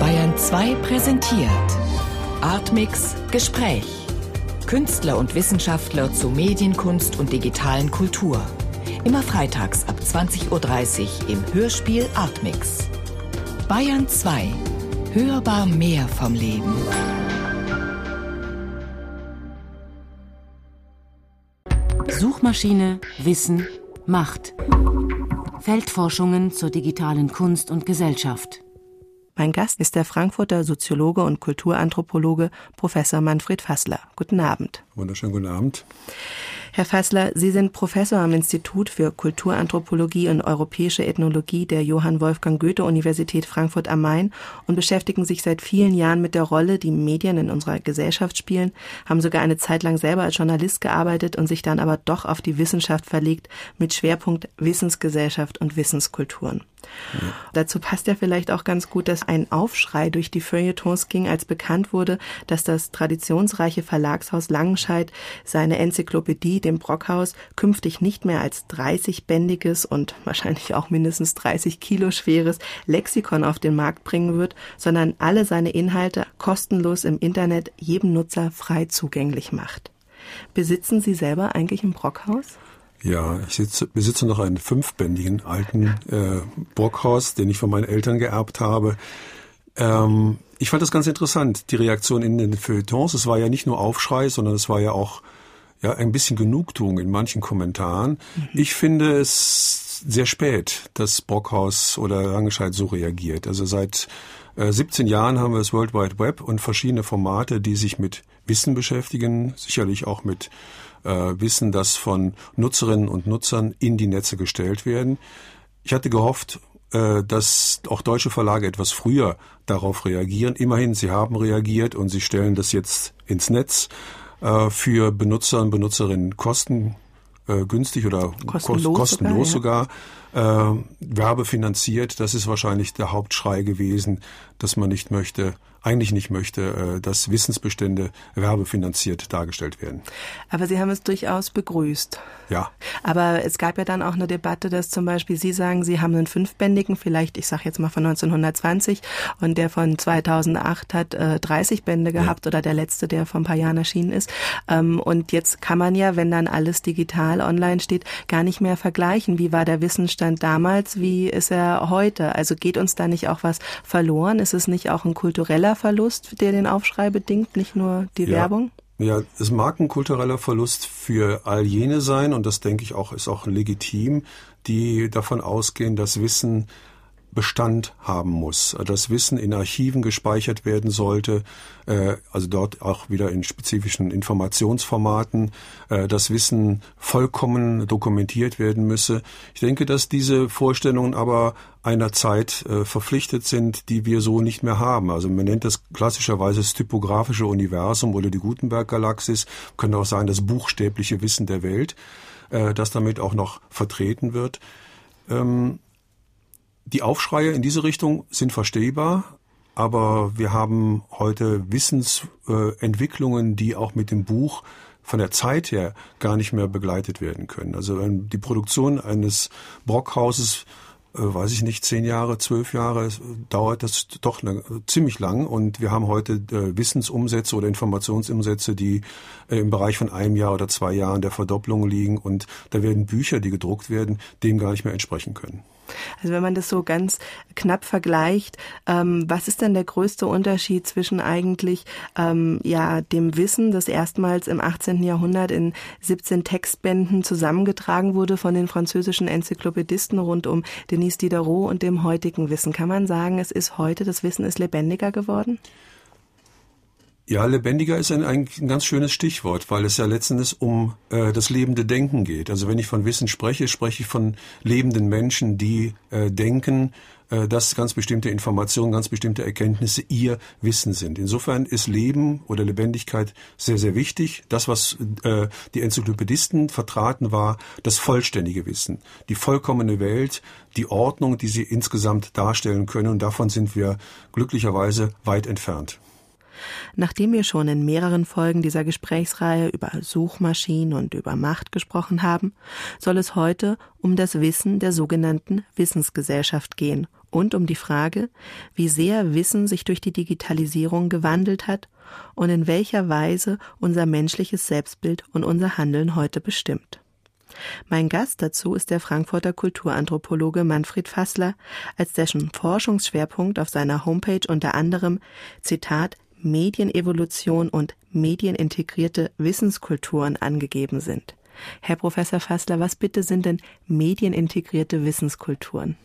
Bayern 2 präsentiert Artmix Gespräch. Künstler und Wissenschaftler zu Medienkunst und digitalen Kultur. Immer freitags ab 20.30 Uhr im Hörspiel Artmix. Bayern 2. Hörbar mehr vom Leben. Suchmaschine, Wissen, Macht. Feldforschungen zur digitalen Kunst und Gesellschaft. Mein Gast ist der Frankfurter Soziologe und Kulturanthropologe Professor Manfred Fassler. Guten Abend. Wunderschönen guten Abend. Herr Fassler, Sie sind Professor am Institut für Kulturanthropologie und europäische Ethnologie der Johann Wolfgang Goethe Universität Frankfurt am Main und beschäftigen sich seit vielen Jahren mit der Rolle, die Medien in unserer Gesellschaft spielen, haben sogar eine Zeit lang selber als Journalist gearbeitet und sich dann aber doch auf die Wissenschaft verlegt mit Schwerpunkt Wissensgesellschaft und Wissenskulturen. Ja. Dazu passt ja vielleicht auch ganz gut, dass ein Aufschrei durch die Feuilletons ging, als bekannt wurde, dass das traditionsreiche Verlagshaus Langenscheid seine Enzyklopädie, dem Brockhaus, künftig nicht mehr als 30-bändiges und wahrscheinlich auch mindestens 30 Kilo schweres Lexikon auf den Markt bringen wird, sondern alle seine Inhalte kostenlos im Internet jedem Nutzer frei zugänglich macht. Besitzen Sie selber eigentlich ein Brockhaus? Ja, ich sitze, besitze noch einen fünfbändigen alten äh, Burghaus, den ich von meinen Eltern geerbt habe. Ähm, ich fand das ganz interessant, die Reaktion in den Feuilletons. Es war ja nicht nur Aufschrei, sondern es war ja auch ja ein bisschen Genugtuung in manchen Kommentaren. Mhm. Ich finde es sehr spät, dass Brockhaus oder Langenscheid so reagiert. Also seit äh, 17 Jahren haben wir das World Wide Web und verschiedene Formate, die sich mit Wissen beschäftigen, sicherlich auch mit äh, Wissen, das von Nutzerinnen und Nutzern in die Netze gestellt werden. Ich hatte gehofft, äh, dass auch deutsche Verlage etwas früher darauf reagieren. Immerhin, sie haben reagiert und sie stellen das jetzt ins Netz äh, für Benutzer und Benutzerinnen kosten äh, günstig oder kostenlos, kostenlos sogar, sogar äh, werbefinanziert. Das ist wahrscheinlich der Hauptschrei gewesen, dass man nicht möchte, eigentlich nicht möchte, äh, dass Wissensbestände werbefinanziert dargestellt werden. Aber Sie haben es durchaus begrüßt. Ja. Aber es gab ja dann auch eine Debatte, dass zum Beispiel Sie sagen, Sie haben einen fünfbändigen, vielleicht, ich sage jetzt mal von 1920, und der von 2008 hat äh, 30 Bände gehabt ja. oder der letzte, der vor ein paar Jahren erschienen ist. Ähm, und jetzt kann man ja, wenn dann alles digital online steht, gar nicht mehr vergleichen. Wie war der Wissensstand damals? Wie ist er heute? Also geht uns da nicht auch was verloren? Ist es nicht auch ein kultureller Verlust, der den Aufschrei bedingt, nicht nur die ja. Werbung? Ja, es mag ein kultureller Verlust für all jene sein und das denke ich auch ist auch legitim, die davon ausgehen, dass Wissen Bestand haben muss, dass Wissen in Archiven gespeichert werden sollte, äh, also dort auch wieder in spezifischen Informationsformaten, äh, dass Wissen vollkommen dokumentiert werden müsse. Ich denke, dass diese Vorstellungen aber einer Zeit äh, verpflichtet sind, die wir so nicht mehr haben. Also man nennt das klassischerweise das typografische Universum oder die Gutenberg-Galaxis, könnte auch sein das buchstäbliche Wissen der Welt, das damit auch noch vertreten wird. Ähm, die Aufschreie in diese Richtung sind verstehbar, aber wir haben heute Wissensentwicklungen, die auch mit dem Buch von der Zeit her gar nicht mehr begleitet werden können. Also die Produktion eines Brockhauses äh, weiß ich nicht, zehn Jahre, zwölf Jahre dauert das doch ne, ziemlich lang. Und wir haben heute äh, Wissensumsätze oder Informationsumsätze, die äh, im Bereich von einem Jahr oder zwei Jahren der Verdopplung liegen. Und da werden Bücher, die gedruckt werden, dem gar nicht mehr entsprechen können. Also wenn man das so ganz knapp vergleicht, ähm, was ist denn der größte Unterschied zwischen eigentlich ähm, ja dem Wissen, das erstmals im 18. Jahrhundert in 17 Textbänden zusammengetragen wurde von den französischen Enzyklopädisten rund um Denis Diderot und dem heutigen Wissen? Kann man sagen, es ist heute, das Wissen ist lebendiger geworden? Ja, lebendiger ist ein, ein, ganz schönes Stichwort, weil es ja letztendlich um äh, das lebende Denken geht. Also wenn ich von Wissen spreche, spreche ich von lebenden Menschen, die äh, denken, äh, dass ganz bestimmte Informationen, ganz bestimmte Erkenntnisse ihr Wissen sind. Insofern ist Leben oder Lebendigkeit sehr, sehr wichtig. Das, was äh, die Enzyklopädisten vertraten, war das vollständige Wissen, die vollkommene Welt, die Ordnung, die sie insgesamt darstellen können. Und davon sind wir glücklicherweise weit entfernt. Nachdem wir schon in mehreren Folgen dieser Gesprächsreihe über Suchmaschinen und über Macht gesprochen haben, soll es heute um das Wissen der sogenannten Wissensgesellschaft gehen und um die Frage, wie sehr Wissen sich durch die Digitalisierung gewandelt hat und in welcher Weise unser menschliches Selbstbild und unser Handeln heute bestimmt. Mein Gast dazu ist der Frankfurter Kulturanthropologe Manfred Fassler, als dessen Forschungsschwerpunkt auf seiner Homepage unter anderem Zitat Medienevolution und medienintegrierte Wissenskulturen angegeben sind. Herr Professor Fassler, was bitte sind denn medienintegrierte Wissenskulturen?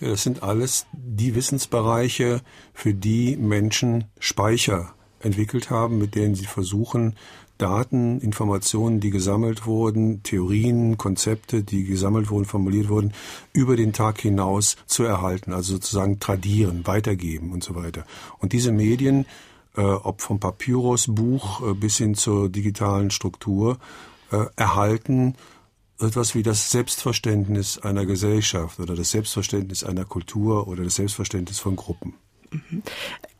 Ja, das sind alles die Wissensbereiche, für die Menschen Speicher entwickelt haben, mit denen sie versuchen, Daten, Informationen, die gesammelt wurden, Theorien, Konzepte, die gesammelt wurden, formuliert wurden, über den Tag hinaus zu erhalten, also sozusagen tradieren, weitergeben und so weiter. Und diese Medien, äh, ob vom Papyrus-Buch äh, bis hin zur digitalen Struktur, äh, erhalten etwas wie das Selbstverständnis einer Gesellschaft oder das Selbstverständnis einer Kultur oder das Selbstverständnis von Gruppen. Mhm.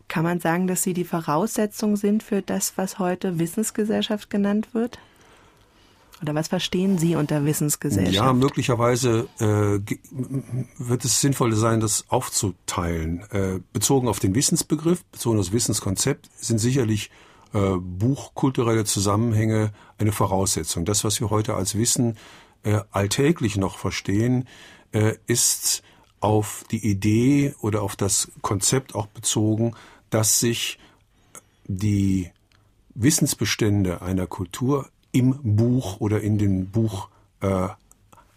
Kann man sagen, dass sie die Voraussetzung sind für das, was heute Wissensgesellschaft genannt wird? Oder was verstehen Sie unter Wissensgesellschaft? Ja, möglicherweise äh, wird es sinnvoll sein, das aufzuteilen. Äh, bezogen auf den Wissensbegriff, bezogen auf das Wissenskonzept sind sicherlich äh, buchkulturelle Zusammenhänge eine Voraussetzung. Das, was wir heute als Wissen äh, alltäglich noch verstehen, äh, ist auf die Idee oder auf das Konzept auch bezogen, dass sich die Wissensbestände einer Kultur im Buch oder in den Buch äh,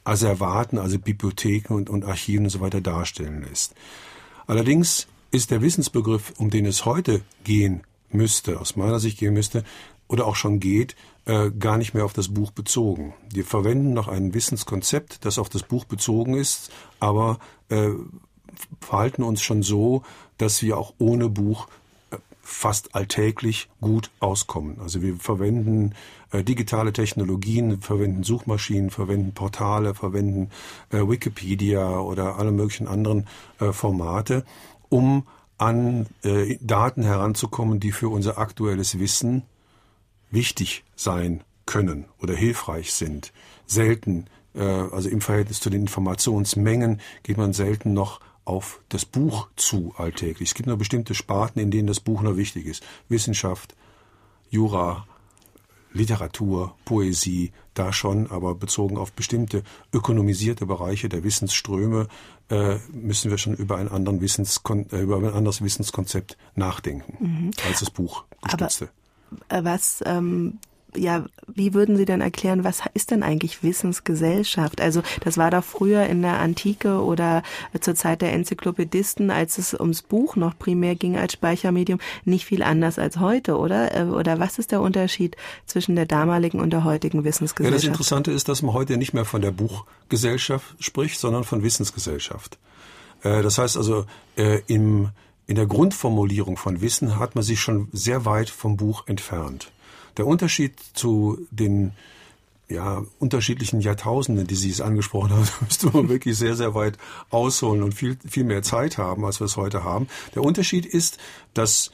also Bibliotheken und, und Archiven und so weiter darstellen lässt. Allerdings ist der Wissensbegriff, um den es heute gehen müsste, aus meiner Sicht gehen müsste, oder auch schon geht, äh, gar nicht mehr auf das Buch bezogen. Wir verwenden noch ein Wissenskonzept, das auf das Buch bezogen ist, aber äh, verhalten uns schon so, dass wir auch ohne Buch fast alltäglich gut auskommen. Also wir verwenden äh, digitale Technologien, verwenden Suchmaschinen, verwenden Portale, verwenden äh, Wikipedia oder alle möglichen anderen äh, Formate, um an äh, Daten heranzukommen, die für unser aktuelles Wissen wichtig sein können oder hilfreich sind. Selten, äh, also im Verhältnis zu den Informationsmengen, geht man selten noch auf das Buch zu alltäglich. Es gibt nur bestimmte Sparten, in denen das Buch nur wichtig ist. Wissenschaft, Jura, Literatur, Poesie, da schon, aber bezogen auf bestimmte ökonomisierte Bereiche der Wissensströme äh, müssen wir schon über ein, anderen Wissenskon äh, über ein anderes Wissenskonzept nachdenken mhm. als das Buch gestützte. Aber äh, was ähm, ja, wie würden Sie denn erklären, was ist denn eigentlich Wissensgesellschaft? Also das war doch früher in der Antike oder zur Zeit der Enzyklopädisten, als es ums Buch noch primär ging als Speichermedium, nicht viel anders als heute, oder? Äh, oder was ist der Unterschied zwischen der damaligen und der heutigen Wissensgesellschaft? Ja, das Interessante ist, dass man heute nicht mehr von der Buchgesellschaft spricht, sondern von Wissensgesellschaft. Äh, das heißt also, äh, im in der Grundformulierung von Wissen hat man sich schon sehr weit vom Buch entfernt. Der Unterschied zu den ja, unterschiedlichen Jahrtausenden, die Sie es angesprochen haben, müsste man wirklich sehr, sehr weit ausholen und viel, viel mehr Zeit haben, als wir es heute haben. Der Unterschied ist, dass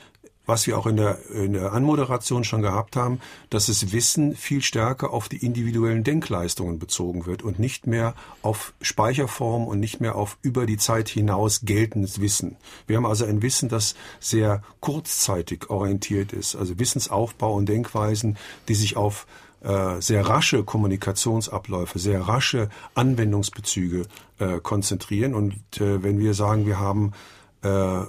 was wir auch in der, in der Anmoderation schon gehabt haben, dass das Wissen viel stärker auf die individuellen Denkleistungen bezogen wird und nicht mehr auf Speicherform und nicht mehr auf über die Zeit hinaus geltendes Wissen. Wir haben also ein Wissen, das sehr kurzzeitig orientiert ist, also Wissensaufbau und Denkweisen, die sich auf äh, sehr rasche Kommunikationsabläufe, sehr rasche Anwendungsbezüge äh, konzentrieren. Und äh, wenn wir sagen, wir haben äh,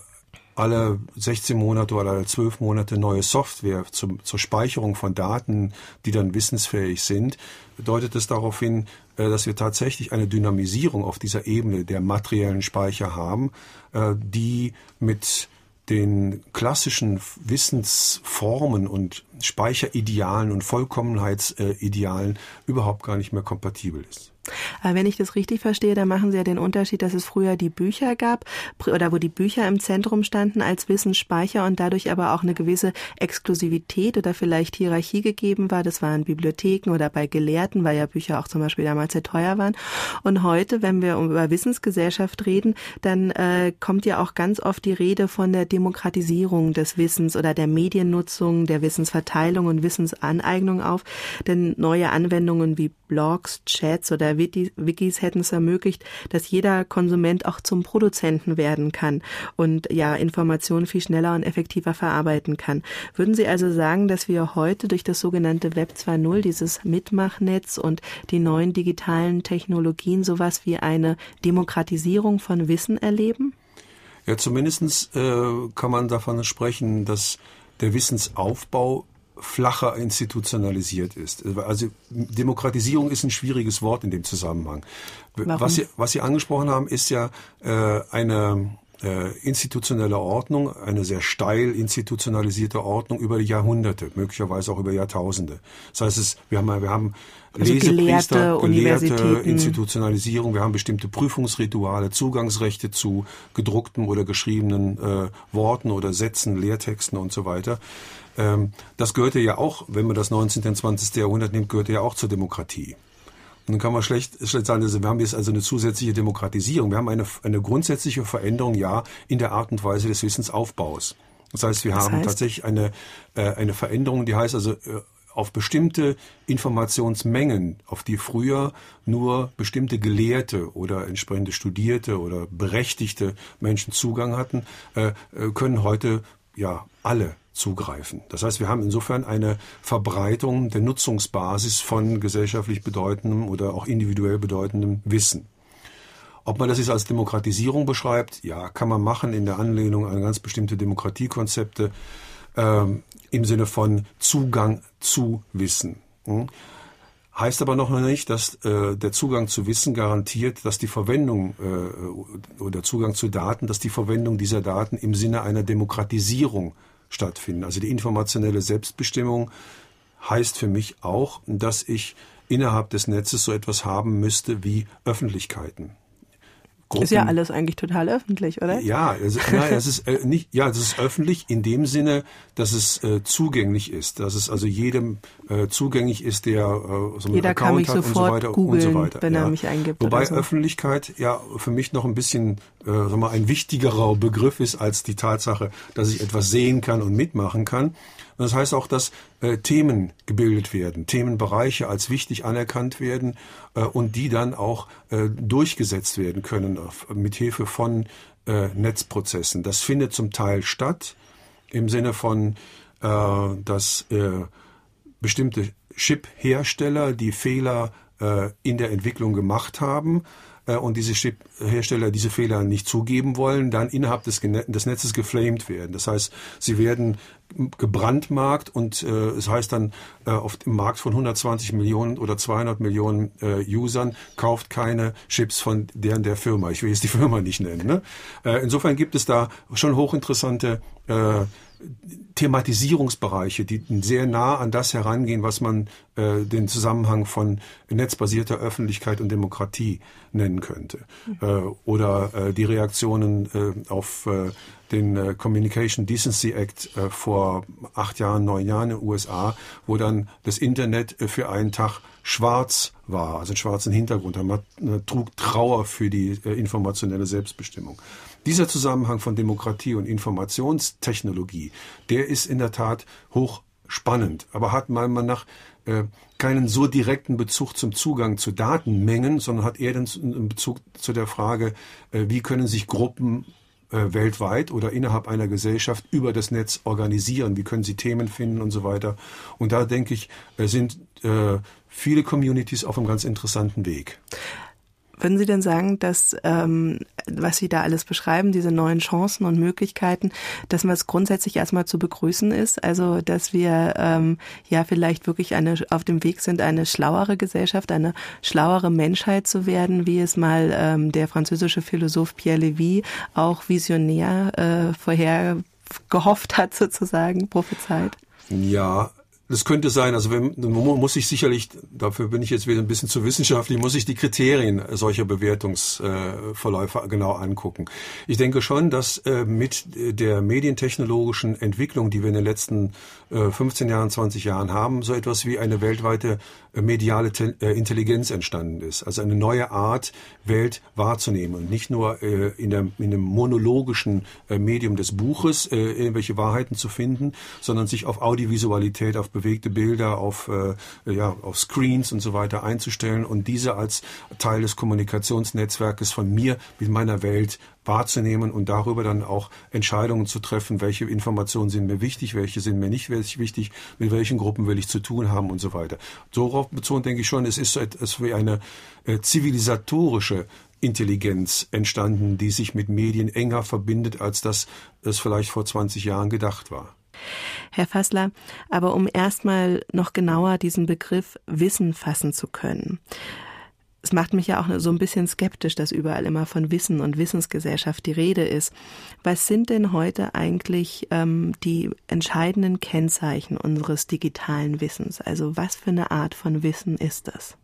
alle 16 Monate oder alle 12 Monate neue Software zum, zur Speicherung von Daten, die dann wissensfähig sind, deutet es darauf hin, äh, dass wir tatsächlich eine Dynamisierung auf dieser Ebene der materiellen Speicher haben, äh, die mit den klassischen Wissensformen und Speicheridealen und Vollkommenheitsidealen überhaupt gar nicht mehr kompatibel ist. Aber wenn ich das richtig verstehe, dann machen Sie ja den Unterschied, dass es früher die Bücher gab oder wo die Bücher im Zentrum standen als Wissensspeicher und dadurch aber auch eine gewisse Exklusivität oder vielleicht Hierarchie gegeben war. Das war in Bibliotheken oder bei Gelehrten, weil ja Bücher auch zum Beispiel damals sehr teuer waren. Und heute, wenn wir über Wissensgesellschaft reden, dann äh, kommt ja auch ganz oft die Rede von der Demokratisierung des Wissens oder der Mediennutzung, der Wissensverteilung und Wissensaneignung auf. Denn neue Anwendungen wie Blogs, Chats oder Wikis hätten es ermöglicht, dass jeder Konsument auch zum Produzenten werden kann und ja Informationen viel schneller und effektiver verarbeiten kann. Würden Sie also sagen, dass wir heute durch das sogenannte Web 2.0, dieses Mitmachnetz und die neuen digitalen Technologien sowas wie eine Demokratisierung von Wissen erleben? Ja, zumindestens äh, kann man davon sprechen, dass der Wissensaufbau flacher institutionalisiert ist. Also Demokratisierung ist ein schwieriges Wort in dem Zusammenhang. Warum? Was Sie, was Sie angesprochen haben, ist ja äh, eine äh, institutionelle Ordnung, eine sehr steil institutionalisierte Ordnung über die Jahrhunderte, möglicherweise auch über Jahrtausende. Das heißt, es, wir haben, wir haben also Lesepriester, Gelehrte, Gelehrte, Institutionalisierung, wir haben bestimmte Prüfungsrituale, Zugangsrechte zu gedruckten oder geschriebenen äh, Worten oder Sätzen, Lehrtexten und so weiter. Ähm, das gehörte ja auch, wenn man das 19. und 20. Jahrhundert nimmt, gehörte ja auch zur Demokratie. Und dann kann man schlecht, schlecht sagen, also wir haben jetzt also eine zusätzliche Demokratisierung. Wir haben eine, eine grundsätzliche Veränderung, ja, in der Art und Weise des Wissensaufbaus. Das heißt, wir das haben heißt? tatsächlich eine, äh, eine Veränderung, die heißt also, äh, auf bestimmte Informationsmengen, auf die früher nur bestimmte Gelehrte oder entsprechende Studierte oder berechtigte Menschen Zugang hatten, äh, können heute ja alle zugreifen. Das heißt, wir haben insofern eine Verbreitung der Nutzungsbasis von gesellschaftlich bedeutendem oder auch individuell bedeutendem Wissen. Ob man das jetzt als Demokratisierung beschreibt, ja, kann man machen in der Anlehnung an ganz bestimmte Demokratiekonzepte ähm, im Sinne von Zugang zu Wissen. Hm? Heißt aber noch nicht, dass äh, der Zugang zu Wissen garantiert, dass die Verwendung äh, oder Zugang zu Daten, dass die Verwendung dieser Daten im Sinne einer Demokratisierung stattfinden. Also die informationelle Selbstbestimmung heißt für mich auch, dass ich innerhalb des Netzes so etwas haben müsste wie Öffentlichkeiten. Gruppen. Ist ja alles eigentlich total öffentlich, oder? Ja, also, nein, es ist äh, nicht, ja, es ist öffentlich in dem Sinne, dass es äh, zugänglich ist, dass es also jedem äh, zugänglich ist, der äh, so einen Jeder Account hat und so weiter googlen, und so weiter. Wenn ja. er mich eingibt. Wobei so. Öffentlichkeit ja für mich noch ein bisschen, äh, mal, ein wichtigerer Begriff ist als die Tatsache, dass ich etwas sehen kann und mitmachen kann. Das heißt auch, dass äh, Themen gebildet werden, Themenbereiche als wichtig anerkannt werden äh, und die dann auch äh, durchgesetzt werden können mit Hilfe von äh, Netzprozessen. Das findet zum Teil statt im Sinne von, äh, dass äh, bestimmte Chip-Hersteller die Fehler in der Entwicklung gemacht haben und diese Chip-Hersteller diese Fehler nicht zugeben wollen, dann innerhalb des, des Netzes geflamed werden. Das heißt, sie werden gebrandmarkt und äh, es heißt dann äh, auf dem Markt von 120 Millionen oder 200 Millionen äh, Usern kauft keine Chips von deren der Firma. Ich will jetzt die Firma nicht nennen. Ne? Äh, insofern gibt es da schon hochinteressante äh, Thematisierungsbereiche, die sehr nah an das herangehen, was man äh, den Zusammenhang von netzbasierter Öffentlichkeit und Demokratie nennen könnte. Mhm. Äh, oder äh, die Reaktionen äh, auf äh, den äh, Communication Decency Act äh, vor acht Jahren, neun Jahren in den USA, wo dann das Internet äh, für einen Tag schwarz war, also einen schwarzen Hintergrund. Man äh, trug Trauer für die äh, informationelle Selbstbestimmung. Dieser Zusammenhang von Demokratie und Informationstechnologie, der ist in der Tat hoch spannend, aber hat meiner Meinung nach äh, keinen so direkten Bezug zum Zugang zu Datenmengen, sondern hat eher den Bezug zu der Frage, äh, wie können sich Gruppen äh, weltweit oder innerhalb einer Gesellschaft über das Netz organisieren, wie können sie Themen finden und so weiter. Und da denke ich, äh, sind äh, viele Communities auf einem ganz interessanten Weg. Würden Sie denn sagen, dass ähm, was Sie da alles beschreiben, diese neuen Chancen und Möglichkeiten, dass es grundsätzlich erstmal zu begrüßen ist? Also dass wir ähm, ja vielleicht wirklich eine auf dem Weg sind, eine schlauere Gesellschaft, eine schlauere Menschheit zu werden, wie es mal ähm, der französische Philosoph Pierre Lévy auch visionär äh, vorher gehofft hat, sozusagen, prophezeit? Ja, das könnte sein, also wenn, muss ich sicherlich, dafür bin ich jetzt wieder ein bisschen zu wissenschaftlich, muss ich die Kriterien solcher Bewertungsverläufe genau angucken. Ich denke schon, dass äh, mit der medientechnologischen Entwicklung, die wir in den letzten 15 äh, Jahren, 20 Jahren haben, so etwas wie eine weltweite äh, mediale Intelligenz entstanden ist. Also eine neue Art, Welt wahrzunehmen und nicht nur in, der, in dem monologischen Medium des Buches irgendwelche Wahrheiten zu finden, sondern sich auf Audiovisualität, auf bewegte Bilder, auf, äh, ja, auf Screens und so weiter einzustellen und diese als Teil des Kommunikationsnetzwerkes von mir mit meiner Welt wahrzunehmen und darüber dann auch Entscheidungen zu treffen, welche Informationen sind mir wichtig, welche sind mir nicht wichtig, mit welchen Gruppen will ich zu tun haben und so weiter. Darauf bezogen denke ich schon, es ist so etwas wie eine äh, zivilisatorische Intelligenz entstanden, die sich mit Medien enger verbindet, als das es vielleicht vor 20 Jahren gedacht war. Herr Fassler, aber um erstmal noch genauer diesen Begriff Wissen fassen zu können. Es macht mich ja auch so ein bisschen skeptisch, dass überall immer von Wissen und Wissensgesellschaft die Rede ist. Was sind denn heute eigentlich ähm, die entscheidenden Kennzeichen unseres digitalen Wissens? Also was für eine Art von Wissen ist das?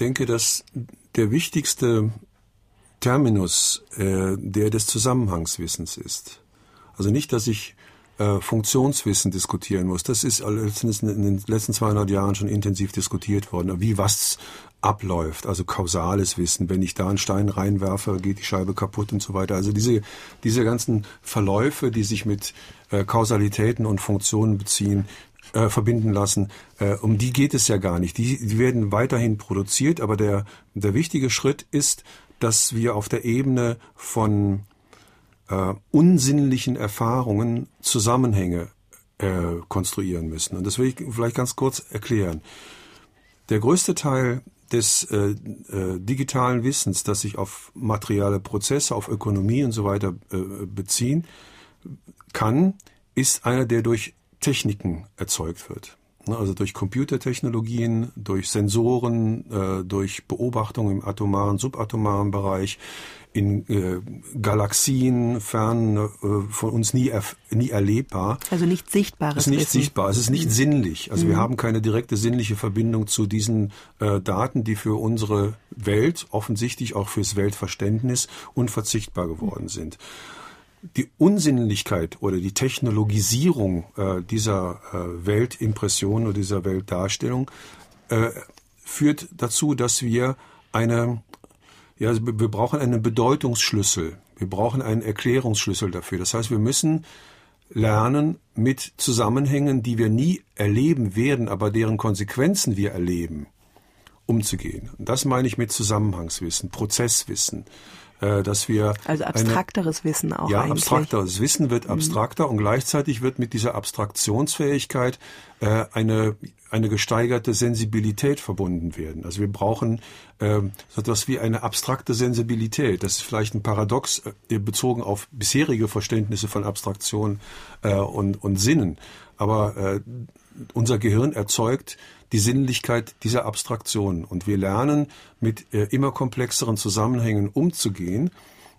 denke, dass der wichtigste Terminus äh, der des Zusammenhangswissens ist. Also nicht, dass ich äh, Funktionswissen diskutieren muss. Das ist in den letzten 200 Jahren schon intensiv diskutiert worden, wie was abläuft, also kausales Wissen. Wenn ich da einen Stein reinwerfe, geht die Scheibe kaputt und so weiter. Also diese, diese ganzen Verläufe, die sich mit äh, Kausalitäten und Funktionen beziehen, äh, verbinden lassen. Äh, um die geht es ja gar nicht. Die, die werden weiterhin produziert, aber der, der wichtige Schritt ist, dass wir auf der Ebene von äh, unsinnlichen Erfahrungen Zusammenhänge äh, konstruieren müssen. Und das will ich vielleicht ganz kurz erklären. Der größte Teil des äh, äh, digitalen Wissens, das sich auf materielle Prozesse, auf Ökonomie und so weiter äh, beziehen kann, ist einer, der durch Techniken erzeugt wird. Ne, also durch Computertechnologien, durch Sensoren, äh, durch Beobachtung im atomaren, subatomaren Bereich, in äh, Galaxien, fern äh, von uns nie, nie erlebbar. Also nicht sichtbares Es ist nicht Wissen. sichtbar, es ist nicht mhm. sinnlich. Also mhm. wir haben keine direkte sinnliche Verbindung zu diesen äh, Daten, die für unsere Welt, offensichtlich auch fürs Weltverständnis, unverzichtbar geworden sind die Unsinnlichkeit oder die Technologisierung äh, dieser äh, Weltimpression oder dieser Weltdarstellung äh, führt dazu, dass wir eine, ja, wir brauchen einen Bedeutungsschlüssel. Wir brauchen einen Erklärungsschlüssel dafür. Das heißt, wir müssen lernen, mit Zusammenhängen, die wir nie erleben werden, aber deren Konsequenzen wir erleben, umzugehen. Und das meine ich mit Zusammenhangswissen, Prozesswissen. Äh, dass wir also abstrakteres eine, Wissen auch ja eigentlich. abstrakteres Wissen wird mhm. abstrakter mhm. und gleichzeitig wird mit dieser Abstraktionsfähigkeit äh, eine eine gesteigerte Sensibilität verbunden werden. Also wir brauchen äh, so etwas wie eine abstrakte Sensibilität. Das ist vielleicht ein Paradox äh, bezogen auf bisherige Verständnisse von Abstraktion äh, und, und Sinnen. Aber äh, unser Gehirn erzeugt die Sinnlichkeit dieser Abstraktion. Und wir lernen, mit äh, immer komplexeren Zusammenhängen umzugehen.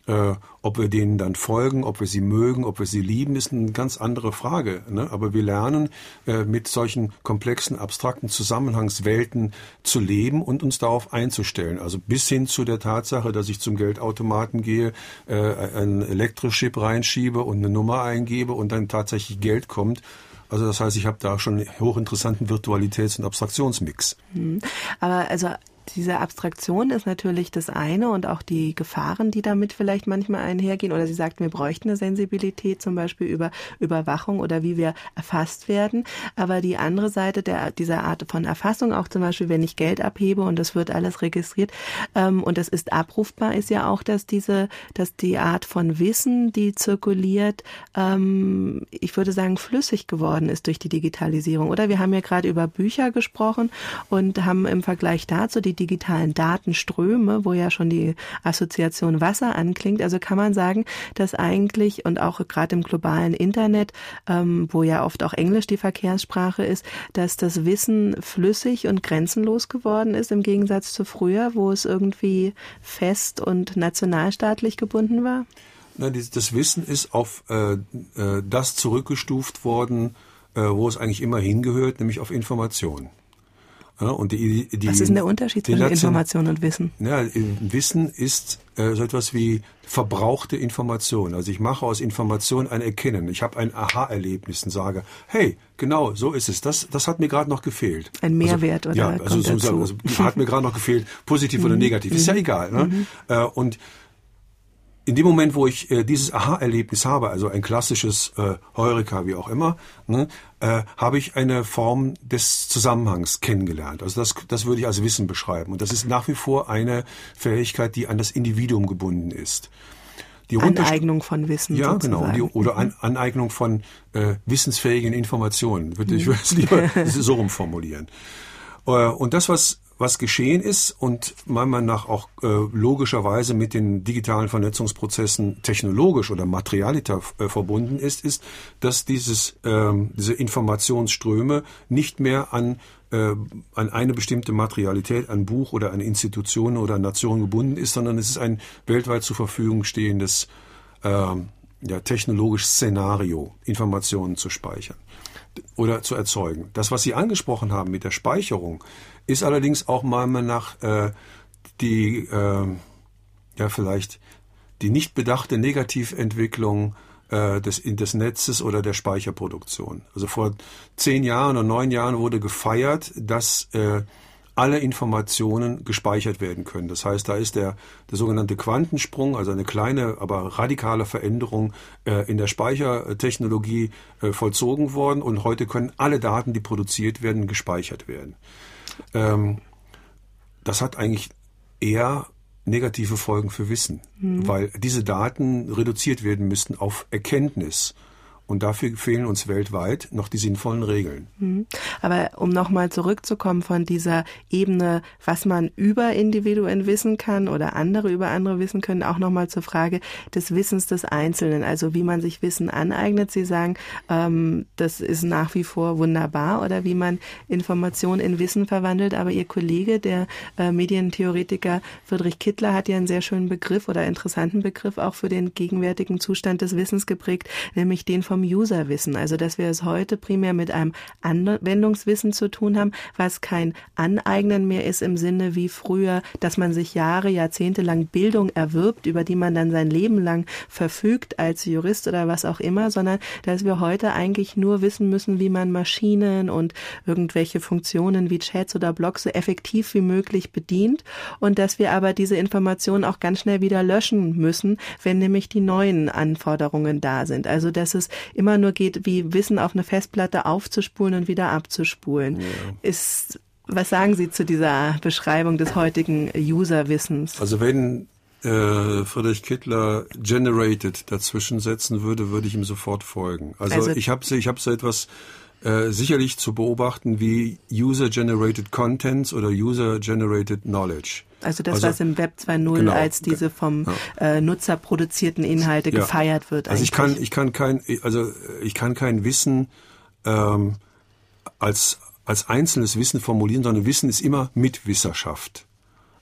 Äh, ob wir denen dann folgen, ob wir sie mögen, ob wir sie lieben, ist eine ganz andere Frage. Ne? Aber wir lernen, äh, mit solchen komplexen, abstrakten Zusammenhangswelten zu leben und uns darauf einzustellen. Also bis hin zu der Tatsache, dass ich zum Geldautomaten gehe, ein Elektrochip reinschiebe und eine Nummer eingebe und dann tatsächlich Geld kommt also das heißt, ich habe da schon hochinteressanten Virtualitäts- und Abstraktionsmix. Mhm. Aber also diese Abstraktion ist natürlich das eine und auch die Gefahren, die damit vielleicht manchmal einhergehen. Oder Sie sagten, wir bräuchten eine Sensibilität zum Beispiel über Überwachung oder wie wir erfasst werden. Aber die andere Seite der, dieser Art von Erfassung, auch zum Beispiel, wenn ich Geld abhebe und das wird alles registriert ähm, und das ist abrufbar, ist ja auch, dass diese, dass die Art von Wissen, die zirkuliert, ähm, ich würde sagen, flüssig geworden ist durch die Digitalisierung. Oder wir haben ja gerade über Bücher gesprochen und haben im Vergleich dazu die digitalen Datenströme, wo ja schon die Assoziation Wasser anklingt. Also kann man sagen, dass eigentlich und auch gerade im globalen Internet, ähm, wo ja oft auch Englisch die Verkehrssprache ist, dass das Wissen flüssig und grenzenlos geworden ist im Gegensatz zu früher, wo es irgendwie fest und nationalstaatlich gebunden war? Nein, das Wissen ist auf äh, äh, das zurückgestuft worden, äh, wo es eigentlich immer hingehört, nämlich auf Information. Ja, und die, die, Was ist denn der Unterschied zwischen Information und Wissen? Ja, Wissen ist äh, so etwas wie verbrauchte Information. Also ich mache aus Information ein Erkennen. Ich habe ein Aha-Erlebnis und sage, hey, genau, so ist es. Das, das hat mir gerade noch gefehlt. Ein Mehrwert also, oder Ja, also, so, also hat mir gerade noch gefehlt, positiv oder mhm. negativ. Ist ja mhm. egal. Ne? Mhm. Äh, und in dem Moment, wo ich äh, dieses Aha-Erlebnis habe, also ein klassisches äh, Heureka, wie auch immer, ne, äh, habe ich eine Form des Zusammenhangs kennengelernt. Also das, das würde ich als Wissen beschreiben. Und das ist nach wie vor eine Fähigkeit, die an das Individuum gebunden ist. Die Aneignung von Wissen. Ja, genau. sozusagen. genau. Die, oder an, Aneignung von äh, wissensfähigen Informationen. Würde ich würde es lieber so rumformulieren. Äh, und das, was was geschehen ist und meiner Meinung nach auch äh, logischerweise mit den digitalen Vernetzungsprozessen technologisch oder materialiter äh, verbunden ist, ist, dass dieses, ähm, diese Informationsströme nicht mehr an äh, an eine bestimmte Materialität, an Buch oder an Institutionen oder an Nationen gebunden ist, sondern es ist ein weltweit zur Verfügung stehendes äh, ja, technologisches Szenario, Informationen zu speichern oder zu erzeugen. Das, was Sie angesprochen haben mit der Speicherung, ist allerdings auch meiner nach äh, die, äh, ja vielleicht die nicht bedachte Negativentwicklung äh, des, des Netzes oder der Speicherproduktion. Also vor zehn Jahren oder neun Jahren wurde gefeiert, dass äh, alle Informationen gespeichert werden können. Das heißt, da ist der, der sogenannte Quantensprung, also eine kleine, aber radikale Veränderung äh, in der Speichertechnologie äh, vollzogen worden und heute können alle Daten, die produziert werden, gespeichert werden. Ähm, das hat eigentlich eher negative Folgen für Wissen, mhm. weil diese Daten reduziert werden müssten auf Erkenntnis und dafür fehlen uns weltweit noch die sinnvollen Regeln. Mhm. Aber um nochmal zurückzukommen von dieser Ebene, was man über Individuen wissen kann oder andere über andere wissen können, auch nochmal zur Frage des Wissens des Einzelnen, also wie man sich Wissen aneignet. Sie sagen, ähm, das ist nach wie vor wunderbar oder wie man Informationen in Wissen verwandelt. Aber Ihr Kollege, der äh, Medientheoretiker Friedrich Kittler, hat ja einen sehr schönen Begriff oder interessanten Begriff auch für den gegenwärtigen Zustand des Wissens geprägt, nämlich den vom vom Userwissen, also dass wir es heute primär mit einem Anwendungswissen zu tun haben, was kein Aneignen mehr ist im Sinne wie früher, dass man sich Jahre, Jahrzehnte lang Bildung erwirbt, über die man dann sein Leben lang verfügt als Jurist oder was auch immer, sondern dass wir heute eigentlich nur wissen müssen, wie man Maschinen und irgendwelche Funktionen wie Chats oder Blogs so effektiv wie möglich bedient und dass wir aber diese Informationen auch ganz schnell wieder löschen müssen, wenn nämlich die neuen Anforderungen da sind. Also dass es immer nur geht, wie Wissen auf eine Festplatte aufzuspulen und wieder abzuspulen. Ja. Ist, was sagen Sie zu dieser Beschreibung des heutigen User-Wissens? Also wenn äh, Friedrich Kittler generated dazwischen setzen würde, würde ich ihm sofort folgen. Also, also ich habe ich hab so etwas äh, sicherlich zu beobachten wie User-Generated Contents oder User-Generated Knowledge. Also das, also, was im Web 2.0 genau, als diese vom ja. äh, Nutzer produzierten Inhalte ja. gefeiert wird. Also ich kann, ich kann kein, also ich kann kein Wissen ähm, als als einzelnes Wissen formulieren, sondern Wissen ist immer Mitwisserschaft.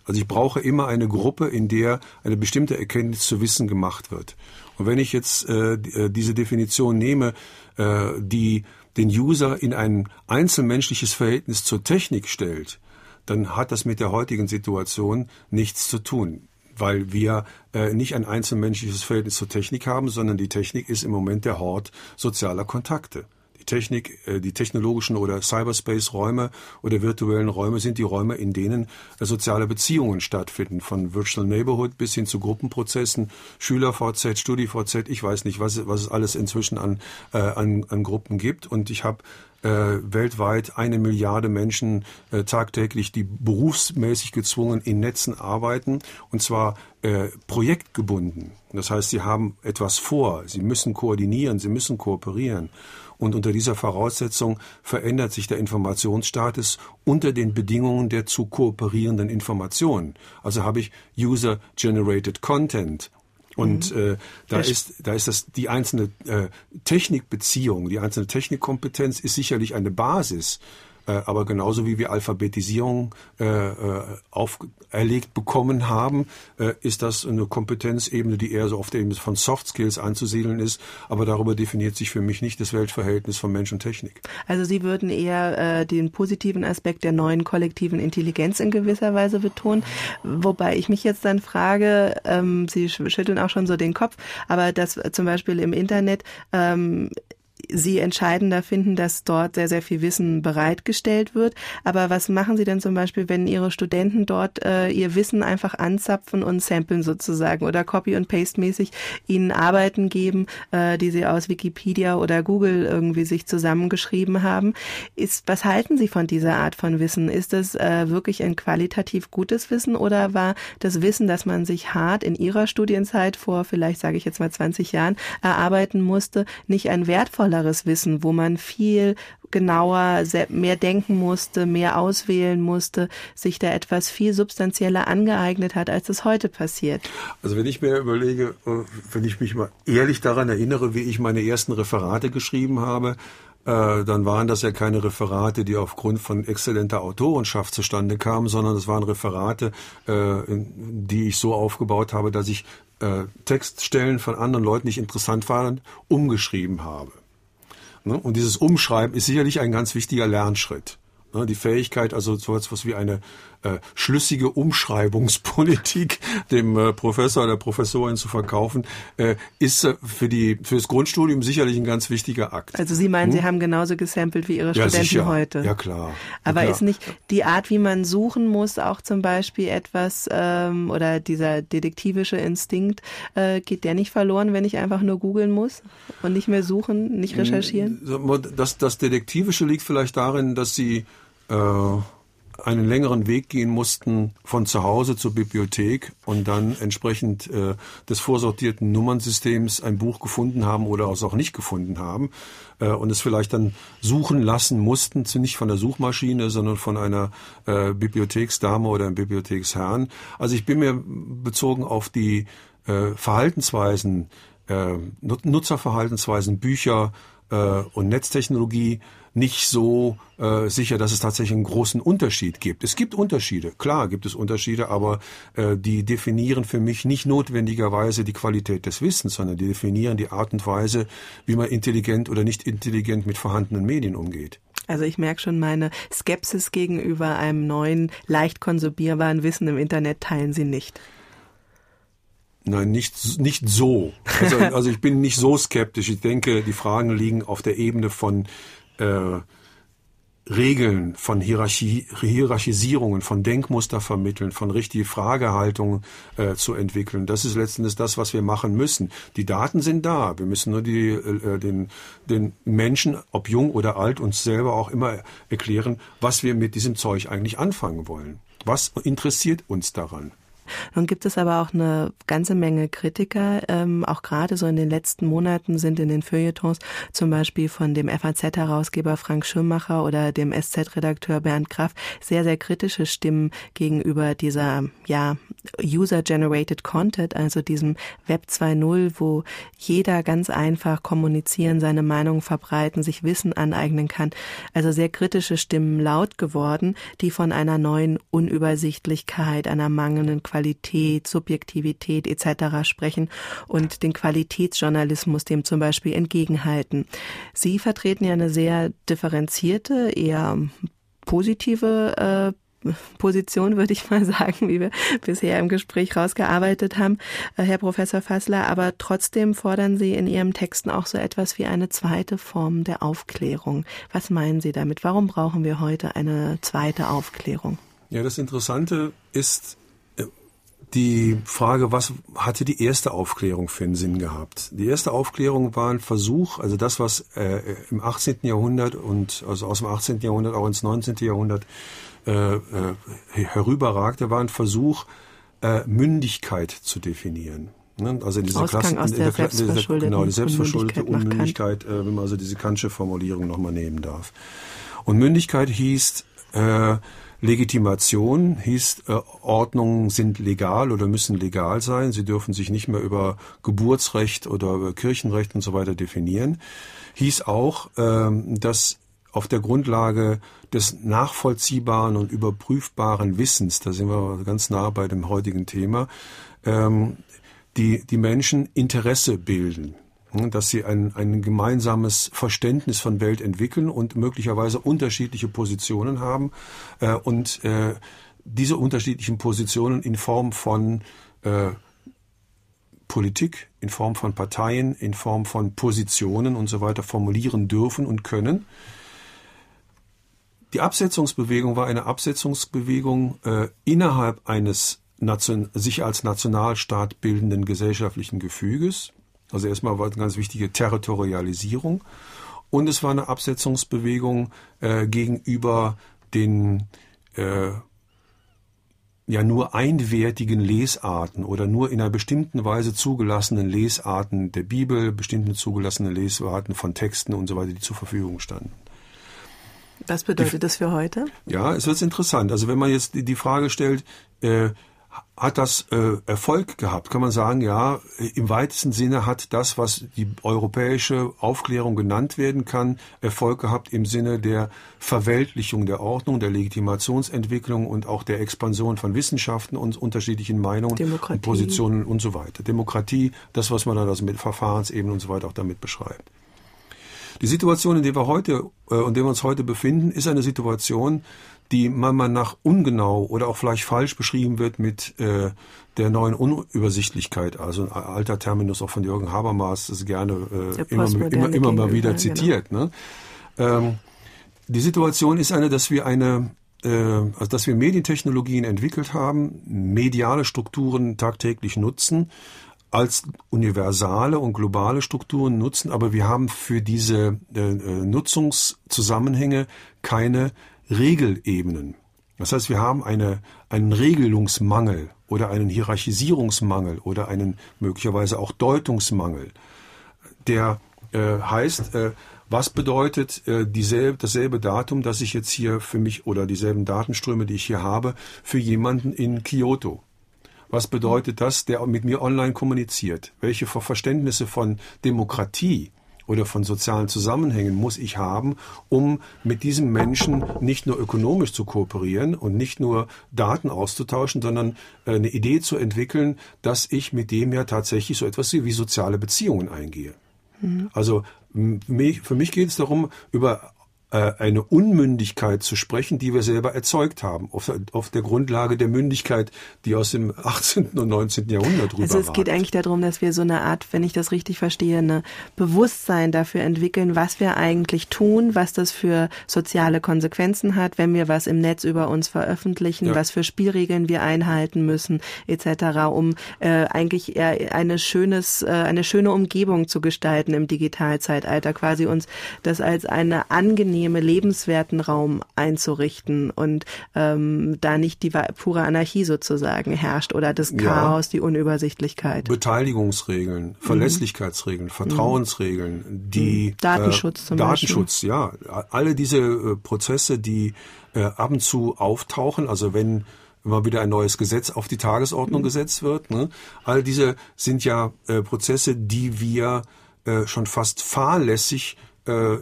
Also ich brauche immer eine Gruppe, in der eine bestimmte Erkenntnis zu Wissen gemacht wird. Und wenn ich jetzt äh, äh diese Definition nehme, äh, die den User in ein einzelmenschliches Verhältnis zur Technik stellt, dann hat das mit der heutigen Situation nichts zu tun weil wir äh, nicht ein einzelmenschliches Verhältnis zur Technik haben, sondern die Technik ist im Moment der Hort sozialer Kontakte. Technik, äh, die technologischen oder Cyberspace-Räume oder virtuellen Räume sind die Räume, in denen äh, soziale Beziehungen stattfinden, von Virtual Neighborhood bis hin zu Gruppenprozessen, Schüler-VZ, Studi-VZ, ich weiß nicht, was, was es alles inzwischen an, äh, an, an Gruppen gibt. Und ich habe äh, weltweit eine Milliarde Menschen äh, tagtäglich, die berufsmäßig gezwungen in Netzen arbeiten, und zwar äh, projektgebunden. Das heißt, sie haben etwas vor, sie müssen koordinieren, sie müssen kooperieren. Und unter dieser Voraussetzung verändert sich der Informationsstatus unter den Bedingungen der zu kooperierenden Informationen. Also habe ich User-Generated Content. Und mhm. äh, da ist da ist das die einzelne äh, Technikbeziehung, die einzelne Technikkompetenz ist sicherlich eine Basis äh, aber genauso wie wir Alphabetisierung äh, äh, auferlegt bekommen haben, äh, ist das eine Kompetenzebene, die eher so auf der Ebene von Soft Skills anzusiedeln ist. Aber darüber definiert sich für mich nicht das Weltverhältnis von Mensch und Technik. Also Sie würden eher äh, den positiven Aspekt der neuen kollektiven Intelligenz in gewisser Weise betonen. Wobei ich mich jetzt dann frage, ähm, Sie schütteln auch schon so den Kopf, aber dass zum Beispiel im Internet ähm, Sie entscheidender finden, dass dort sehr, sehr viel Wissen bereitgestellt wird. Aber was machen Sie denn zum Beispiel, wenn Ihre Studenten dort äh, ihr Wissen einfach anzapfen und samplen sozusagen oder Copy- und Paste-mäßig Ihnen Arbeiten geben, äh, die Sie aus Wikipedia oder Google irgendwie sich zusammengeschrieben haben? Ist, was halten Sie von dieser Art von Wissen? Ist das äh, wirklich ein qualitativ gutes Wissen oder war das Wissen, dass man sich hart in Ihrer Studienzeit vor vielleicht, sage ich jetzt mal 20 Jahren, erarbeiten musste, nicht ein wertvolleres Wissen, wo man viel genauer, mehr denken musste, mehr auswählen musste, sich da etwas viel substanzieller angeeignet hat, als es heute passiert. Also wenn ich mir überlege, äh, wenn ich mich mal ehrlich daran erinnere, wie ich meine ersten Referate geschrieben habe, äh, dann waren das ja keine Referate, die aufgrund von exzellenter Autorenschaft zustande kamen, sondern das waren Referate, äh, die ich so aufgebaut habe, dass ich Textstellen von anderen Leuten, die ich interessant fand, umgeschrieben habe. Ne? Und dieses Umschreiben ist sicherlich ein ganz wichtiger Lernschritt. Ne? Die Fähigkeit, also so etwas wie eine äh, schlüssige Umschreibungspolitik dem äh, Professor oder Professorin zu verkaufen, äh, ist äh, für die für das Grundstudium sicherlich ein ganz wichtiger Akt. Also Sie meinen, hm? Sie haben genauso gesampelt wie Ihre ja, Studenten sicher. heute? Ja klar. Aber ja, klar. ist nicht die Art, wie man suchen muss, auch zum Beispiel etwas ähm, oder dieser detektivische Instinkt, äh, geht der nicht verloren, wenn ich einfach nur googeln muss und nicht mehr suchen, nicht recherchieren? Das, das Detektivische liegt vielleicht darin, dass Sie äh, einen längeren Weg gehen mussten von zu Hause zur Bibliothek und dann entsprechend äh, des vorsortierten Nummernsystems ein Buch gefunden haben oder es auch nicht gefunden haben äh, und es vielleicht dann suchen lassen mussten, nicht von der Suchmaschine, sondern von einer äh, Bibliotheksdame oder einem Bibliotheksherrn. Also ich bin mir bezogen auf die äh, Verhaltensweisen, äh, Nutzerverhaltensweisen, Bücher äh, und Netztechnologie nicht so äh, sicher, dass es tatsächlich einen großen Unterschied gibt. Es gibt Unterschiede, klar gibt es Unterschiede, aber äh, die definieren für mich nicht notwendigerweise die Qualität des Wissens, sondern die definieren die Art und Weise, wie man intelligent oder nicht intelligent mit vorhandenen Medien umgeht. Also ich merke schon meine Skepsis gegenüber einem neuen, leicht konsumierbaren Wissen im Internet teilen Sie nicht. Nein, nicht, nicht so. Also, also ich bin nicht so skeptisch. Ich denke, die Fragen liegen auf der Ebene von äh, Regeln, von Hierarchie, Hierarchisierungen, von Denkmuster vermitteln, von richtige Fragehaltung äh, zu entwickeln. Das ist letztendlich das, was wir machen müssen. Die Daten sind da. Wir müssen nur die, äh, den, den Menschen, ob jung oder alt, uns selber auch immer erklären, was wir mit diesem Zeug eigentlich anfangen wollen. Was interessiert uns daran? Nun gibt es aber auch eine ganze Menge Kritiker, ähm, auch gerade so in den letzten Monaten sind in den Feuilletons zum Beispiel von dem FAZ-Herausgeber Frank Schirmacher oder dem SZ-Redakteur Bernd Graf sehr, sehr kritische Stimmen gegenüber dieser, ja, User-Generated Content, also diesem Web 2.0, wo jeder ganz einfach kommunizieren, seine Meinung verbreiten, sich Wissen aneignen kann. Also sehr kritische Stimmen laut geworden, die von einer neuen Unübersichtlichkeit, einer mangelnden Qualität Qualität, Subjektivität etc. sprechen und den Qualitätsjournalismus dem zum Beispiel entgegenhalten. Sie vertreten ja eine sehr differenzierte, eher positive äh, Position, würde ich mal sagen, wie wir bisher im Gespräch rausgearbeitet haben, äh, Herr Professor Fassler. Aber trotzdem fordern Sie in Ihrem Texten auch so etwas wie eine zweite Form der Aufklärung. Was meinen Sie damit? Warum brauchen wir heute eine zweite Aufklärung? Ja, das Interessante ist, die Frage, was hatte die erste Aufklärung für einen Sinn gehabt? Die erste Aufklärung war ein Versuch, also das, was äh, im 18. Jahrhundert und also aus dem 18. Jahrhundert auch ins 19. Jahrhundert äh, äh, herüberragte, war ein Versuch, äh, Mündigkeit zu definieren. Ne? Also diese Klassen, aus der, der, der, genau, die selbstverschuldete Unmündigkeit, äh, wenn man also diese Kantsche Formulierung nochmal nehmen darf. Und Mündigkeit hieß, äh, Legitimation hieß, äh, Ordnungen sind legal oder müssen legal sein. Sie dürfen sich nicht mehr über Geburtsrecht oder über Kirchenrecht und so weiter definieren. Hieß auch, ähm, dass auf der Grundlage des nachvollziehbaren und überprüfbaren Wissens, da sind wir ganz nah bei dem heutigen Thema, ähm, die, die Menschen Interesse bilden dass sie ein, ein gemeinsames Verständnis von Welt entwickeln und möglicherweise unterschiedliche Positionen haben äh, und äh, diese unterschiedlichen Positionen in Form von äh, Politik, in in Form von Parteien, in Form von Positionen und so weiter formulieren dürfen und können. Die Absetzungsbewegung war eine Absetzungsbewegung äh, innerhalb eines Nation, sich als Nationalstaat bildenden gesellschaftlichen Gefüges. Also erstmal war eine ganz wichtige Territorialisierung. Und es war eine Absetzungsbewegung äh, gegenüber den äh, ja nur einwertigen Lesarten oder nur in einer bestimmten Weise zugelassenen Lesarten der Bibel, bestimmten zugelassenen Lesarten von Texten und so weiter, die zur Verfügung standen. Was bedeutet die, das für heute? Ja, es wird interessant. Also wenn man jetzt die, die Frage stellt, äh, hat das äh, Erfolg gehabt? Kann man sagen, ja, im weitesten Sinne hat das, was die europäische Aufklärung genannt werden kann, Erfolg gehabt im Sinne der Verweltlichung der Ordnung, der Legitimationsentwicklung und auch der Expansion von Wissenschaften und unterschiedlichen Meinungen Demokratie. und Positionen und so weiter. Demokratie, das, was man dann also mit Verfahrensebenen und so weiter auch damit beschreibt. Die Situation, in der wir heute, äh, in der wir uns heute befinden, ist eine Situation, die manchmal nach ungenau oder auch vielleicht falsch beschrieben wird mit äh, der neuen Unübersichtlichkeit. Also ein alter Terminus auch von Jürgen Habermas ist gerne äh, immer, immer, immer mal wieder genau. zitiert. Genau. Ne? Ähm, die Situation ist eine, dass wir eine äh, also dass wir Medientechnologien entwickelt haben, mediale Strukturen tagtäglich nutzen, als universale und globale Strukturen nutzen, aber wir haben für diese äh, äh Nutzungszusammenhänge keine Regelebenen. Das heißt, wir haben eine, einen Regelungsmangel oder einen Hierarchisierungsmangel oder einen möglicherweise auch Deutungsmangel, der äh, heißt, äh, was bedeutet äh, dieselbe, dasselbe Datum, das ich jetzt hier für mich oder dieselben Datenströme, die ich hier habe, für jemanden in Kyoto? Was bedeutet das, der mit mir online kommuniziert? Welche Verständnisse von Demokratie oder von sozialen Zusammenhängen muss ich haben, um mit diesem Menschen nicht nur ökonomisch zu kooperieren und nicht nur Daten auszutauschen, sondern äh, eine Idee zu entwickeln, dass ich mit dem ja tatsächlich so etwas wie soziale Beziehungen eingehe. Mhm. Also für mich geht es darum, über eine Unmündigkeit zu sprechen, die wir selber erzeugt haben, auf, auf, der Grundlage der Mündigkeit, die aus dem 18. und 19. Jahrhundert rüber Also es geht eigentlich darum, dass wir so eine Art, wenn ich das richtig verstehe, eine Bewusstsein dafür entwickeln, was wir eigentlich tun, was das für soziale Konsequenzen hat, wenn wir was im Netz über uns veröffentlichen, ja. was für Spielregeln wir einhalten müssen, etc., um äh, eigentlich eher eine schönes, äh, eine schöne Umgebung zu gestalten im Digitalzeitalter, quasi uns das als eine angenehme angenehme, lebenswerten Raum einzurichten und ähm, da nicht die pure Anarchie sozusagen herrscht oder das Chaos, ja. die Unübersichtlichkeit. Beteiligungsregeln, Verlässlichkeitsregeln, mhm. Vertrauensregeln, die mhm. Datenschutz äh, zum Datenschutz, Beispiel. ja, alle diese äh, Prozesse, die äh, ab und zu auftauchen, also wenn immer wieder ein neues Gesetz auf die Tagesordnung mhm. gesetzt wird. Ne? All diese sind ja äh, Prozesse, die wir äh, schon fast fahrlässig äh,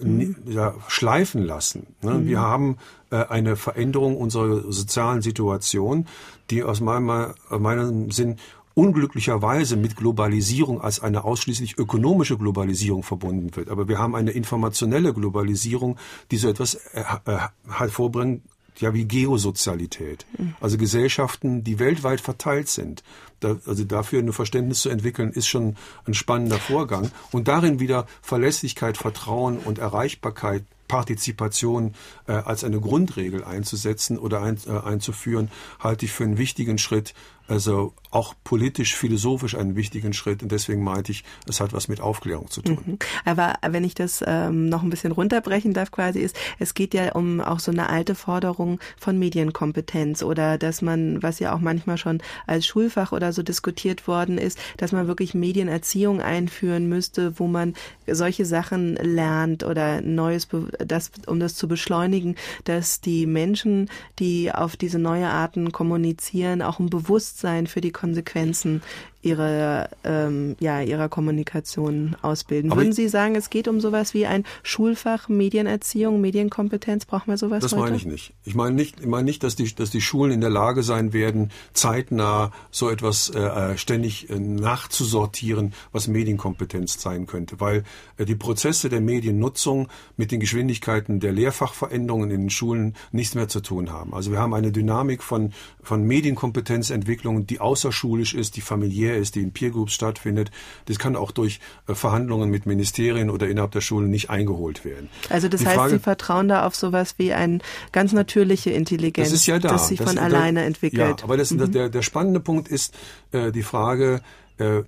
ja, schleifen lassen. Ne? Mhm. Wir haben äh, eine Veränderung unserer sozialen Situation, die aus meinem, meinem Sinn unglücklicherweise mit Globalisierung als eine ausschließlich ökonomische Globalisierung verbunden wird. Aber wir haben eine informationelle Globalisierung, die so etwas äh, äh, hervorbringen ja wie Geosozialität. Also Gesellschaften, die weltweit verteilt sind. Da, also dafür ein Verständnis zu entwickeln, ist schon ein spannender Vorgang. Und darin wieder Verlässlichkeit, Vertrauen und Erreichbarkeit Partizipation äh, als eine Grundregel einzusetzen oder ein, äh, einzuführen, halte ich für einen wichtigen Schritt, also auch politisch, philosophisch einen wichtigen Schritt. Und deswegen meinte ich, es hat was mit Aufklärung zu tun. Mhm. Aber wenn ich das ähm, noch ein bisschen runterbrechen darf, quasi ist, es geht ja um auch so eine alte Forderung von Medienkompetenz oder dass man, was ja auch manchmal schon als Schulfach oder so diskutiert worden ist, dass man wirklich Medienerziehung einführen müsste, wo man solche Sachen lernt oder neues, das, um das zu beschleunigen, dass die Menschen, die auf diese neue Arten kommunizieren, auch ein Bewusstsein für die Konsequenzen ihrer, ähm, ja, ihrer Kommunikation ausbilden. Aber Würden Sie sagen, es geht um sowas wie ein Schulfach Medienerziehung, Medienkompetenz? Brauchen wir sowas Das heute? meine ich nicht. Ich meine nicht, ich meine nicht, dass die, dass die Schulen in der Lage sein werden, zeitnah so etwas äh, äh ständig äh, nachzusortieren, was Medienkompetenz sein könnte, weil äh, die Prozesse der Mediennutzung mit den Geschwindigkeiten der Lehrfachveränderungen in den Schulen nichts mehr zu tun haben. Also wir haben eine Dynamik von, von Medienkompetenzentwicklung, die außerschulisch ist, die familiär familiär ist, die in Peer Groups stattfindet. Das kann auch durch äh, Verhandlungen mit Ministerien oder innerhalb der Schule nicht eingeholt werden. Also das die heißt, Frage, Sie vertrauen da auf sowas wie eine ganz natürliche Intelligenz, das ja da. das sich das, von alleine da, entwickelt. Ja, aber das, mhm. der, der spannende Punkt ist äh, die Frage, äh,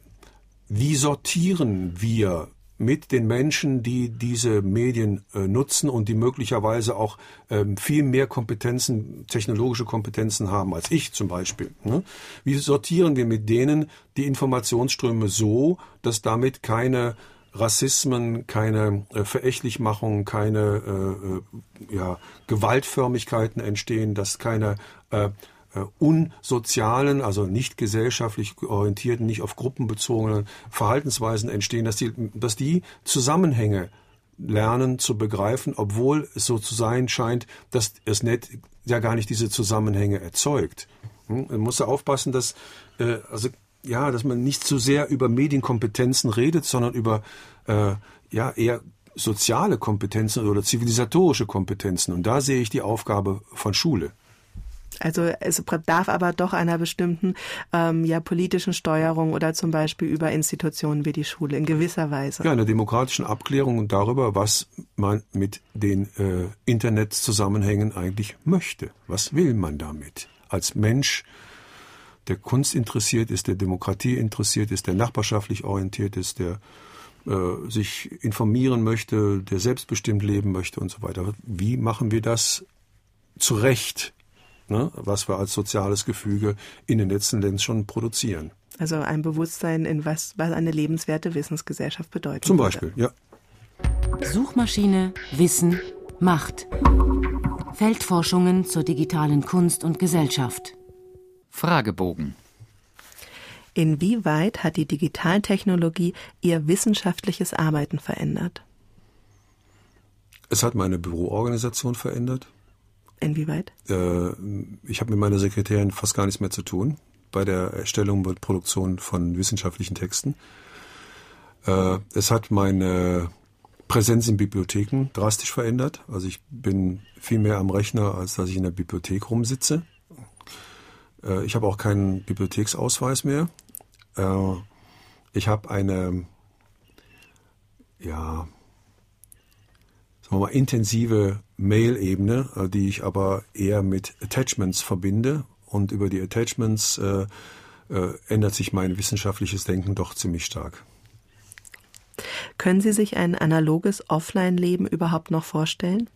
wie sortieren wir mit den Menschen, die diese Medien äh, nutzen und die möglicherweise auch ähm, viel mehr Kompetenzen, technologische Kompetenzen haben als ich zum Beispiel. Ne? Wie sortieren wir mit denen die Informationsströme so, dass damit keine Rassismen, keine äh, Verächtlichmachung, keine äh, äh ja, Gewaltförmigkeiten entstehen, dass keine äh, unsozialen, also nicht gesellschaftlich orientierten, nicht auf Gruppen bezogenen Verhaltensweisen entstehen, dass die, dass die Zusammenhänge lernen zu begreifen, obwohl es so zu sein scheint, dass es nicht, ja gar nicht diese Zusammenhänge erzeugt. Hm? Man muss da aufpassen, dass, äh, also, ja, dass man nicht zu sehr über Medienkompetenzen redet, sondern über, äh, ja, eher soziale Kompetenzen oder zivilisatorische Kompetenzen. Und da sehe ich die Aufgabe von Schule. Also es darf aber doch einer bestimmten ähm, ja, politischen Steuerung oder zum Beispiel über Institutionen wie die Schule in gewisser Weise. Ja, einer demokratischen Abklärung darüber, was man mit den äh, Internetzusammenhängen eigentlich möchte. Was will man damit? Als Mensch, der Kunst interessiert ist, der Demokratie interessiert ist, der nachbarschaftlich orientiert ist, der äh, sich informieren möchte, der selbstbestimmt leben möchte und so weiter. Wie machen wir das zurecht? Ne, was wir als soziales Gefüge in den letzten Ländern schon produzieren. Also ein Bewusstsein in was, was eine lebenswerte Wissensgesellschaft bedeutet. Zum Beispiel, würde. ja. Suchmaschine, Wissen, Macht. Feldforschungen zur digitalen Kunst und Gesellschaft. Fragebogen. Inwieweit hat die Digitaltechnologie Ihr wissenschaftliches Arbeiten verändert? Es hat meine Büroorganisation verändert. Inwieweit? Äh, ich habe mit meiner Sekretärin fast gar nichts mehr zu tun bei der Erstellung und Produktion von wissenschaftlichen Texten. Äh, es hat meine Präsenz in Bibliotheken drastisch verändert. Also ich bin viel mehr am Rechner, als dass ich in der Bibliothek rumsitze. Äh, ich habe auch keinen Bibliotheksausweis mehr. Äh, ich habe eine, ja, sagen wir mal, intensive Mail-Ebene, äh, die ich aber eher mit Attachments verbinde. Und über die Attachments äh, äh, ändert sich mein wissenschaftliches Denken doch ziemlich stark. Können Sie sich ein analoges Offline-Leben überhaupt noch vorstellen?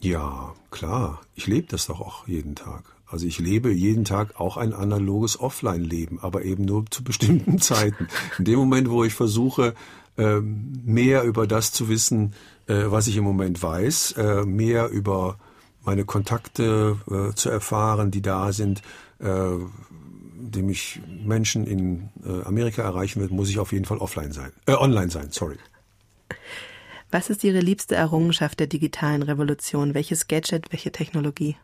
Ja, klar. Ich lebe das doch auch jeden Tag. Also ich lebe jeden Tag auch ein analoges Offline-Leben, aber eben nur zu bestimmten Zeiten. In dem Moment, wo ich versuche, ähm, mehr über das zu wissen, was ich im Moment weiß, äh, mehr über meine Kontakte äh, zu erfahren, die da sind, die mich Menschen in Amerika erreichen wird, muss ich auf jeden Fall offline sein, äh, online sein, sorry. Was ist Ihre liebste Errungenschaft der digitalen Revolution? Welches Gadget, welche Technologie?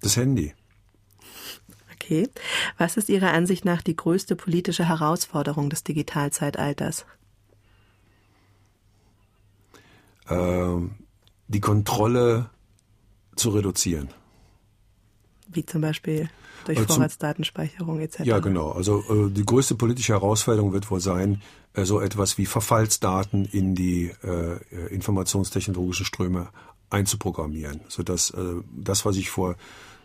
Das Handy. Okay. Was ist Ihrer Ansicht nach die größte politische Herausforderung des Digitalzeitalters? Ähm, die Kontrolle zu reduzieren. Wie zum Beispiel durch also Vorratsdatenspeicherung etc. Ja, genau. Also äh, die größte politische Herausforderung wird wohl sein, äh, so etwas wie Verfallsdaten in die äh, informationstechnologischen Ströme einzuprogrammieren, sodass äh, das, was ich vor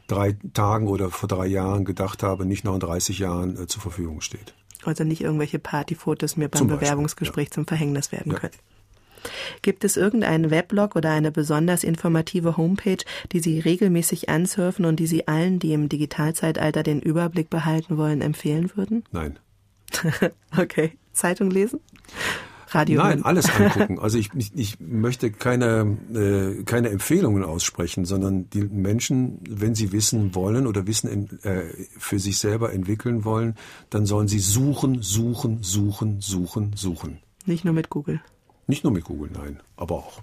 drei Tagen oder vor drei Jahren gedacht habe, nicht noch in 30 Jahren äh, zur Verfügung steht. Also nicht irgendwelche Partyfotos mir beim zum Bewerbungsgespräch ja. zum Verhängnis werden ja. können. Gibt es irgendeinen Weblog oder eine besonders informative Homepage, die Sie regelmäßig ansurfen und die Sie allen, die im Digitalzeitalter den Überblick behalten wollen, empfehlen würden? Nein. okay. Zeitung lesen? Radio Nein, alles angucken. Also ich, ich, ich möchte keine, äh, keine Empfehlungen aussprechen, sondern die Menschen, wenn sie wissen wollen oder Wissen in, äh, für sich selber entwickeln wollen, dann sollen sie suchen, suchen, suchen, suchen, suchen. Nicht nur mit Google. Nicht nur mit Google, nein, aber auch.